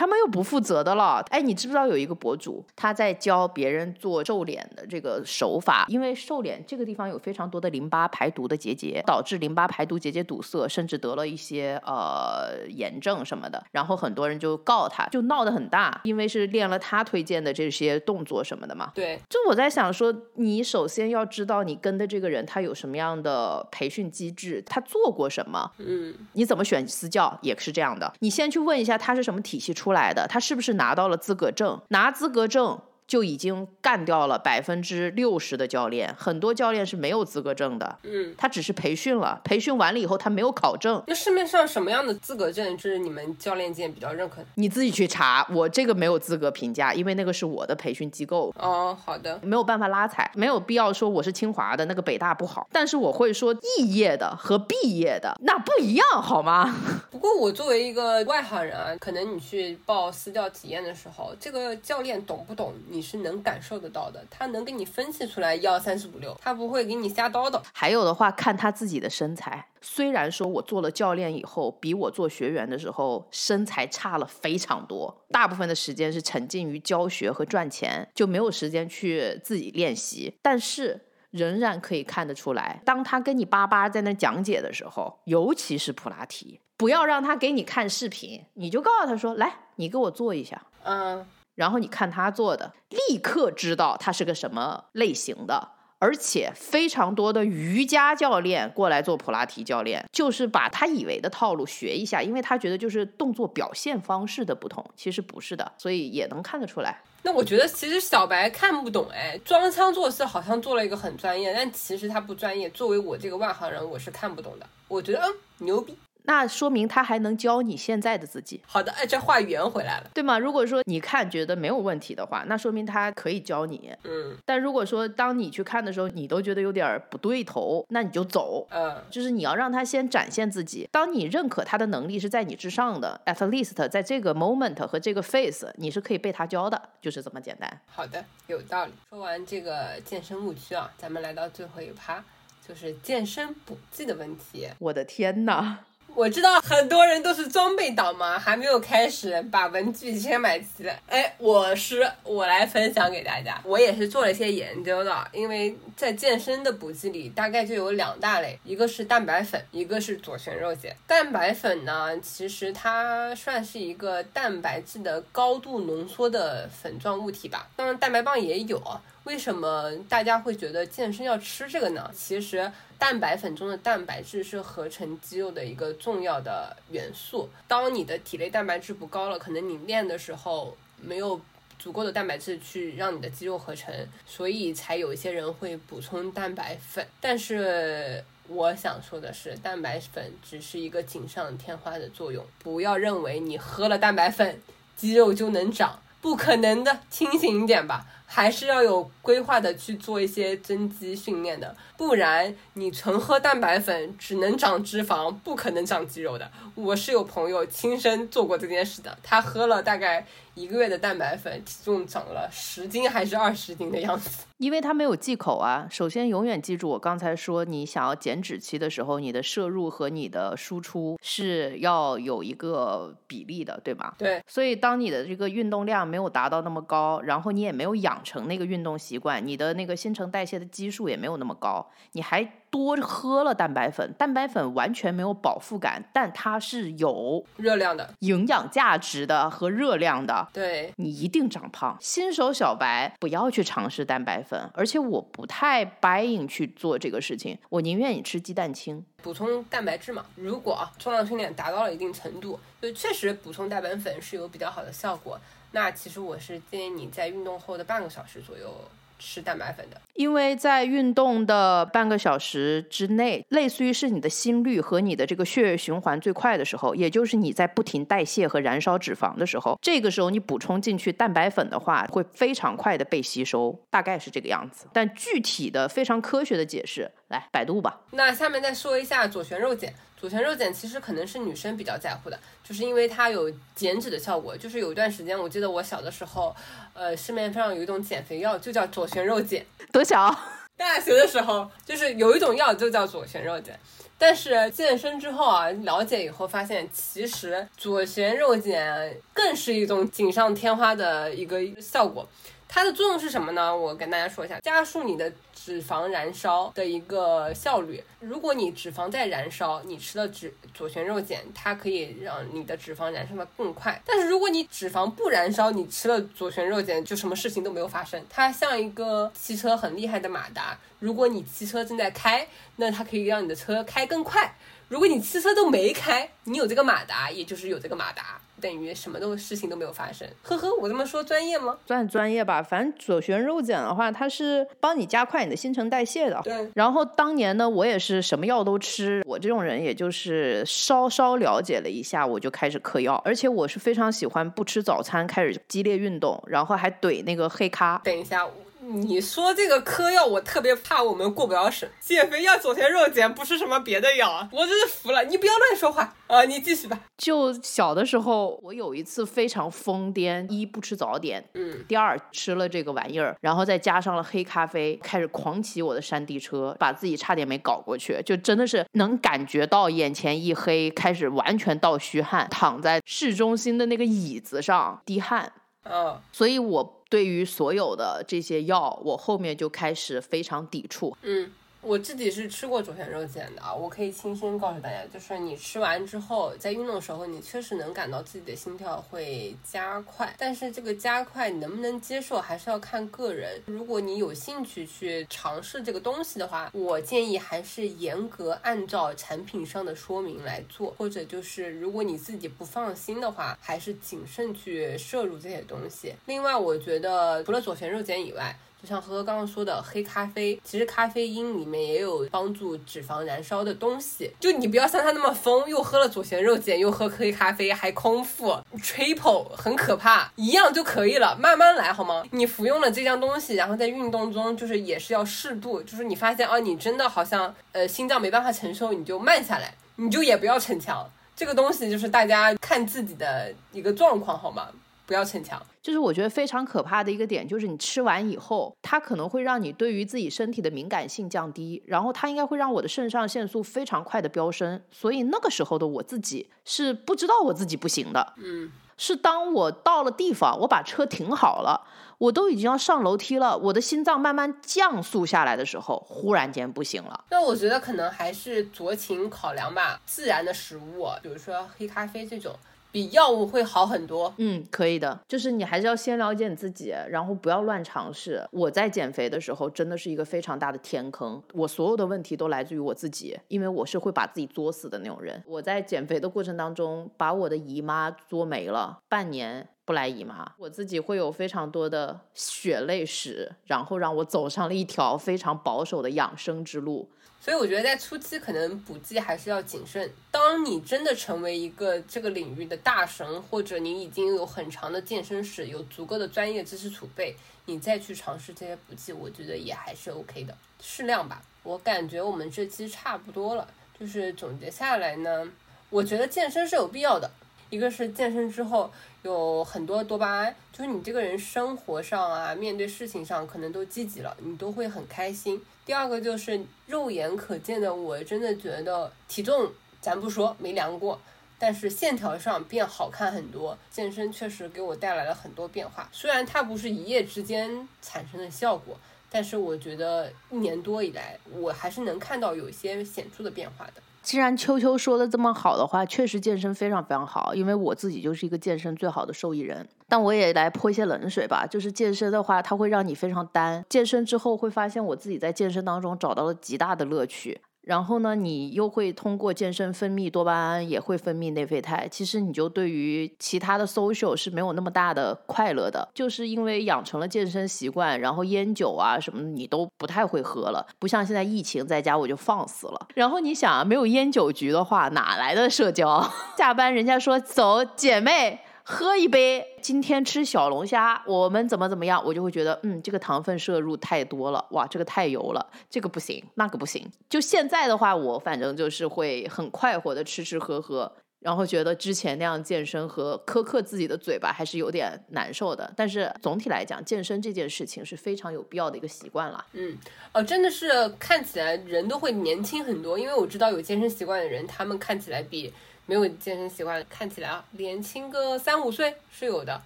他们又不负责的了，哎，你知不知道有一个博主，他在教别人做瘦脸的这个手法？因为瘦脸这个地方有非常多的淋巴排毒的结节，导致淋巴排毒结节堵塞，甚至得了一些呃炎症什么的。然后很多人就告他，就闹得很大，因为是练了他推荐的这些动作什么的嘛。对，就我在想说，你首先要知道你跟的这个人他有什么样的培训机制，他做过什么。嗯，你怎么选私教也是这样的，你先去问一下他是什么体系出来的，他是不是拿到了资格证？拿资格证。就已经干掉了百分之六十的教练，很多教练是没有资格证的，嗯，他只是培训了，培训完了以后他没有考证。那市面上什么样的资格证是你们教练界比较认可的？你自己去查，我这个没有资格评价，因为那个是我的培训机构。哦，好的，没有办法拉踩，没有必要说我是清华的，那个北大不好。但是我会说，肄业的和毕业的那不一样，好吗？不过我作为一个外行人啊，可能你去报私教体验的时候，这个教练懂不懂你？你是能感受得到的，他能给你分析出来一二三四五六，他不会给你瞎叨叨。还有的话，看他自己的身材。虽然说我做了教练以后，比我做学员的时候身材差了非常多，大部分的时间是沉浸于教学和赚钱，就没有时间去自己练习。但是仍然可以看得出来，当他跟你叭叭在那讲解的时候，尤其是普拉提，不要让他给你看视频，你就告诉他说：“来，你给我做一下。”嗯，然后你看他做的，立刻知道他是个什么类型的。而且非常多的瑜伽教练过来做普拉提教练，就是把他以为的套路学一下，因为他觉得就是动作表现方式的不同，其实不是的，所以也能看得出来。那我觉得其实小白看不懂，哎，装腔作势，好像做了一个很专业，但其实他不专业。作为我这个外行人，我是看不懂的。我觉得，嗯，牛逼。那说明他还能教你现在的自己。好的，哎，这话圆回来了，对吗？如果说你看觉得没有问题的话，那说明他可以教你。嗯。但如果说当你去看的时候，你都觉得有点不对头，那你就走。嗯。就是你要让他先展现自己。当你认可他的能力是在你之上的，at least 在这个 moment 和这个 face，你是可以被他教的，就是这么简单。好的，有道理。说完这个健身误区啊，咱们来到最后一趴，就是健身补剂的问题。我的天呐！我知道很多人都是装备党嘛，还没有开始把文具先买齐了。哎，我是我来分享给大家，我也是做了一些研究的，因为在健身的补剂里，大概就有两大类，一个是蛋白粉，一个是左旋肉碱。蛋白粉呢，其实它算是一个蛋白质的高度浓缩的粉状物体吧，当然蛋白棒也有。为什么大家会觉得健身要吃这个呢？其实蛋白粉中的蛋白质是合成肌肉的一个重要的元素。当你的体内蛋白质不高了，可能你练的时候没有足够的蛋白质去让你的肌肉合成，所以才有一些人会补充蛋白粉。但是我想说的是，蛋白粉只是一个锦上添花的作用，不要认为你喝了蛋白粉肌肉就能长，不可能的，清醒一点吧。还是要有规划的去做一些增肌训练的，不然你纯喝蛋白粉只能长脂肪，不可能长肌肉的。我是有朋友亲身做过这件事的，他喝了大概。一个月的蛋白粉，体重长了十斤还是二十斤的样子？因为他没有忌口啊。首先，永远记住我刚才说，你想要减脂期的时候，你的摄入和你的输出是要有一个比例的，对吧？对。所以，当你的这个运动量没有达到那么高，然后你也没有养成那个运动习惯，你的那个新陈代谢的基数也没有那么高，你还。多喝了蛋白粉，蛋白粉完全没有饱腹感，但它是有热量的、营养价值的和热量的。对你一定长胖。新手小白不要去尝试蛋白粉，而且我不太 buying 去做这个事情，我宁愿你吃鸡蛋清，补充蛋白质嘛。如果重量训练达到了一定程度，就确实补充蛋白粉是有比较好的效果。那其实我是建议你在运动后的半个小时左右。吃蛋白粉的，因为在运动的半个小时之内，类似于是你的心率和你的这个血液循环最快的时候，也就是你在不停代谢和燃烧脂肪的时候，这个时候你补充进去蛋白粉的话，会非常快的被吸收，大概是这个样子。但具体的非常科学的解释，来百度吧。那下面再说一下左旋肉碱。左旋肉碱其实可能是女生比较在乎的，就是因为它有减脂的效果。就是有一段时间，我记得我小的时候，呃，市面上有一种减肥药，就叫左旋肉碱。多小？大学的时候，就是有一种药就叫左旋肉碱。但是健身之后啊，了解以后发现，其实左旋肉碱更是一种锦上添花的一个效果。它的作用是什么呢？我跟大家说一下，加速你的脂肪燃烧的一个效率。如果你脂肪在燃烧，你吃了脂左旋肉碱，它可以让你的脂肪燃烧的更快。但是如果你脂肪不燃烧，你吃了左旋肉碱，就什么事情都没有发生。它像一个汽车很厉害的马达，如果你汽车正在开，那它可以让你的车开更快。如果你汽车都没开，你有这个马达，也就是有这个马达，等于什么都事情都没有发生。呵呵，我这么说专业吗？算专业吧。反正左旋肉碱的话，它是帮你加快你的新陈代谢的。对。然后当年呢，我也是什么药都吃。我这种人，也就是稍稍了解了一下，我就开始嗑药。而且我是非常喜欢不吃早餐，开始激烈运动，然后还怼那个黑咖。等一下。你说这个嗑药，我特别怕我们过不了审。减肥药、左旋肉碱不是什么别的药，我真是服了。你不要乱说话啊！你继续吧。就小的时候，我有一次非常疯癫，一不吃早点，嗯，第二吃了这个玩意儿，然后再加上了黑咖啡，开始狂骑我的山地车，把自己差点没搞过去，就真的是能感觉到眼前一黑，开始完全倒虚汗，躺在市中心的那个椅子上滴汗。嗯，所以我对于所有的这些药，我后面就开始非常抵触。嗯。我自己是吃过左旋肉碱的啊，我可以亲身告诉大家，就是你吃完之后，在运动的时候，你确实能感到自己的心跳会加快，但是这个加快你能不能接受，还是要看个人。如果你有兴趣去尝试这个东西的话，我建议还是严格按照产品上的说明来做，或者就是如果你自己不放心的话，还是谨慎去摄入这些东西。另外，我觉得除了左旋肉碱以外，就像呵呵刚刚说的黑咖啡，其实咖啡因里面也有帮助脂肪燃烧的东西。就你不要像他那么疯，又喝了左旋肉碱，又喝黑咖啡，还空腹 triple，很可怕。一样就可以了，慢慢来好吗？你服用了这样东西，然后在运动中就是也是要适度，就是你发现啊，你真的好像呃心脏没办法承受，你就慢下来，你就也不要逞强。这个东西就是大家看自己的一个状况好吗？不要逞强。就是我觉得非常可怕的一个点，就是你吃完以后，它可能会让你对于自己身体的敏感性降低，然后它应该会让我的肾上腺素非常快的飙升，所以那个时候的我自己是不知道我自己不行的，嗯，是当我到了地方，我把车停好了，我都已经要上楼梯了，我的心脏慢慢降速下来的时候，忽然间不行了。那我觉得可能还是酌情考量吧，自然的食物，比如说黑咖啡这种。比药物会好很多。嗯，可以的，就是你还是要先了解你自己，然后不要乱尝试。我在减肥的时候真的是一个非常大的天坑，我所有的问题都来自于我自己，因为我是会把自己作死的那种人。我在减肥的过程当中，把我的姨妈作没了，半年不来姨妈，我自己会有非常多的血泪史，然后让我走上了一条非常保守的养生之路。所以我觉得在初期可能补剂还是要谨慎。当你真的成为一个这个领域的大神，或者你已经有很长的健身史，有足够的专业知识储备，你再去尝试这些补剂，我觉得也还是 OK 的，适量吧。我感觉我们这期差不多了，就是总结下来呢，我觉得健身是有必要的。一个是健身之后有很多多巴胺，就是你这个人生活上啊，面对事情上可能都积极了，你都会很开心。第二个就是肉眼可见的，我真的觉得体重咱不说没量过，但是线条上变好看很多。健身确实给我带来了很多变化，虽然它不是一夜之间产生的效果，但是我觉得一年多以来，我还是能看到有一些显著的变化的。既然秋秋说的这么好的话，确实健身非常非常好，因为我自己就是一个健身最好的受益人。但我也来泼一些冷水吧，就是健身的话，它会让你非常单。健身之后会发现，我自己在健身当中找到了极大的乐趣。然后呢，你又会通过健身分泌多巴胺，也会分泌内啡肽。其实你就对于其他的 social 是没有那么大的快乐的，就是因为养成了健身习惯，然后烟酒啊什么你都不太会喝了，不像现在疫情在家我就放肆了。然后你想啊，没有烟酒局的话，哪来的社交？下班人家说走，姐妹。喝一杯，今天吃小龙虾，我们怎么怎么样，我就会觉得，嗯，这个糖分摄入太多了，哇，这个太油了，这个不行，那个不行。就现在的话，我反正就是会很快活的吃吃喝喝，然后觉得之前那样健身和苛刻自己的嘴巴还是有点难受的。但是总体来讲，健身这件事情是非常有必要的一个习惯了。嗯，哦，真的是看起来人都会年轻很多，因为我知道有健身习惯的人，他们看起来比。没有健身习惯，看起来啊年轻个三五岁是有的，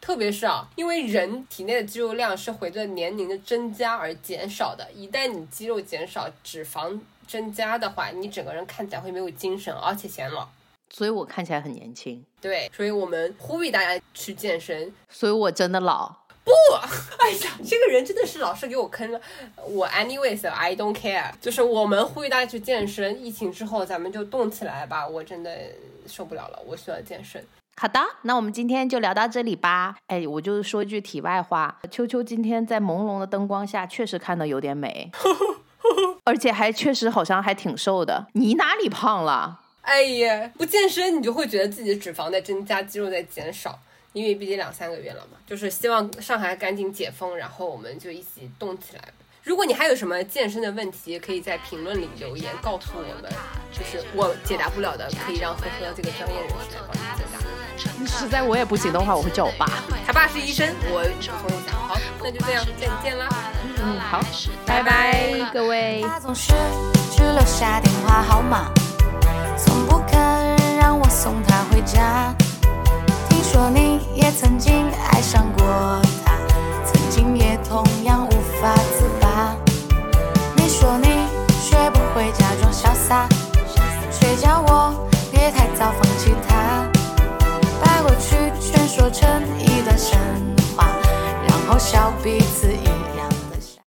特别是啊，因为人体内的肌肉量是随着年龄的增加而减少的，一旦你肌肉减少，脂肪增加的话，你整个人看起来会没有精神，而且显老。所以我看起来很年轻。对，所以我们呼吁大家去健身。所以我真的老。不，哎呀，这个人真的是老是给我坑了。我 anyways，I don't care。就是我们呼吁大家去健身，疫情之后咱们就动起来吧。我真的。受不了了，我需要健身。好的，那我们今天就聊到这里吧。哎，我就说句题外话，秋秋今天在朦胧的灯光下确实看到有点美，而且还确实好像还挺瘦的。你哪里胖了？哎呀，不健身你就会觉得自己的脂肪在增加，肌肉在减少。因为毕竟两三个月了嘛，就是希望上海赶紧解封，然后我们就一起动起来。如果你还有什么健身的问题，可以在评论里留言告诉我们，就是我解答不了的，可以让呵呵这个专业人士来帮你解答。实在我也不行的话，我会叫我爸。他爸是医生，我补充一下。好，那就这样，再见啦。嗯，好，拜拜，各位。从不肯让我送他回家。听说你也曾经爱上过他，曾经也同样无法自拔。你说你学不会假装潇洒，却叫我别太早放弃他。把过去全说成一段神话，然后笑彼此一。